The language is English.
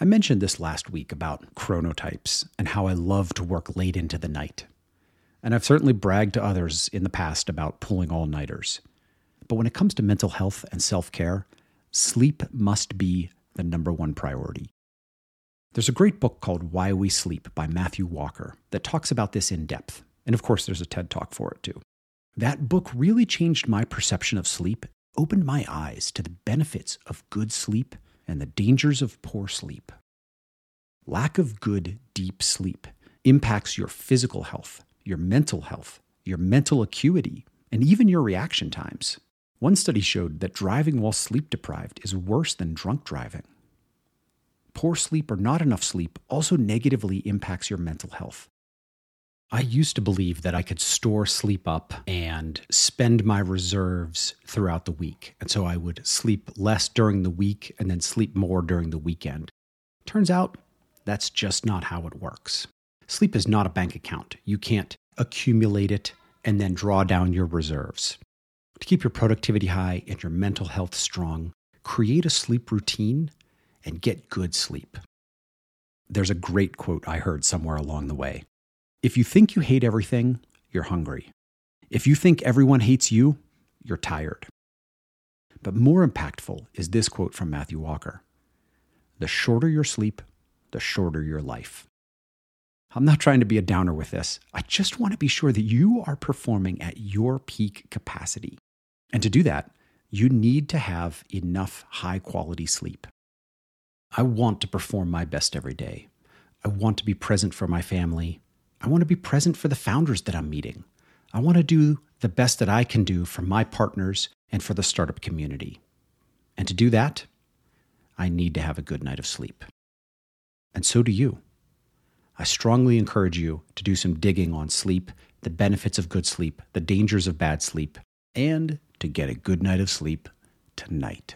I mentioned this last week about chronotypes and how I love to work late into the night. And I've certainly bragged to others in the past about pulling all nighters. But when it comes to mental health and self care, sleep must be the number one priority. There's a great book called Why We Sleep by Matthew Walker that talks about this in depth. And of course, there's a TED talk for it too. That book really changed my perception of sleep, opened my eyes to the benefits of good sleep and the dangers of poor sleep. Lack of good, deep sleep impacts your physical health, your mental health, your mental acuity, and even your reaction times. One study showed that driving while sleep deprived is worse than drunk driving. Poor sleep or not enough sleep also negatively impacts your mental health. I used to believe that I could store sleep up and spend my reserves throughout the week. And so I would sleep less during the week and then sleep more during the weekend. Turns out that's just not how it works. Sleep is not a bank account. You can't accumulate it and then draw down your reserves. To keep your productivity high and your mental health strong, create a sleep routine and get good sleep. There's a great quote I heard somewhere along the way if you think you hate everything, you're hungry. If you think everyone hates you, you're tired. But more impactful is this quote from Matthew Walker The shorter your sleep, the shorter your life. I'm not trying to be a downer with this. I just want to be sure that you are performing at your peak capacity. And to do that, you need to have enough high quality sleep. I want to perform my best every day. I want to be present for my family. I want to be present for the founders that I'm meeting. I want to do the best that I can do for my partners and for the startup community. And to do that, I need to have a good night of sleep. And so do you. I strongly encourage you to do some digging on sleep, the benefits of good sleep, the dangers of bad sleep, and to get a good night of sleep tonight.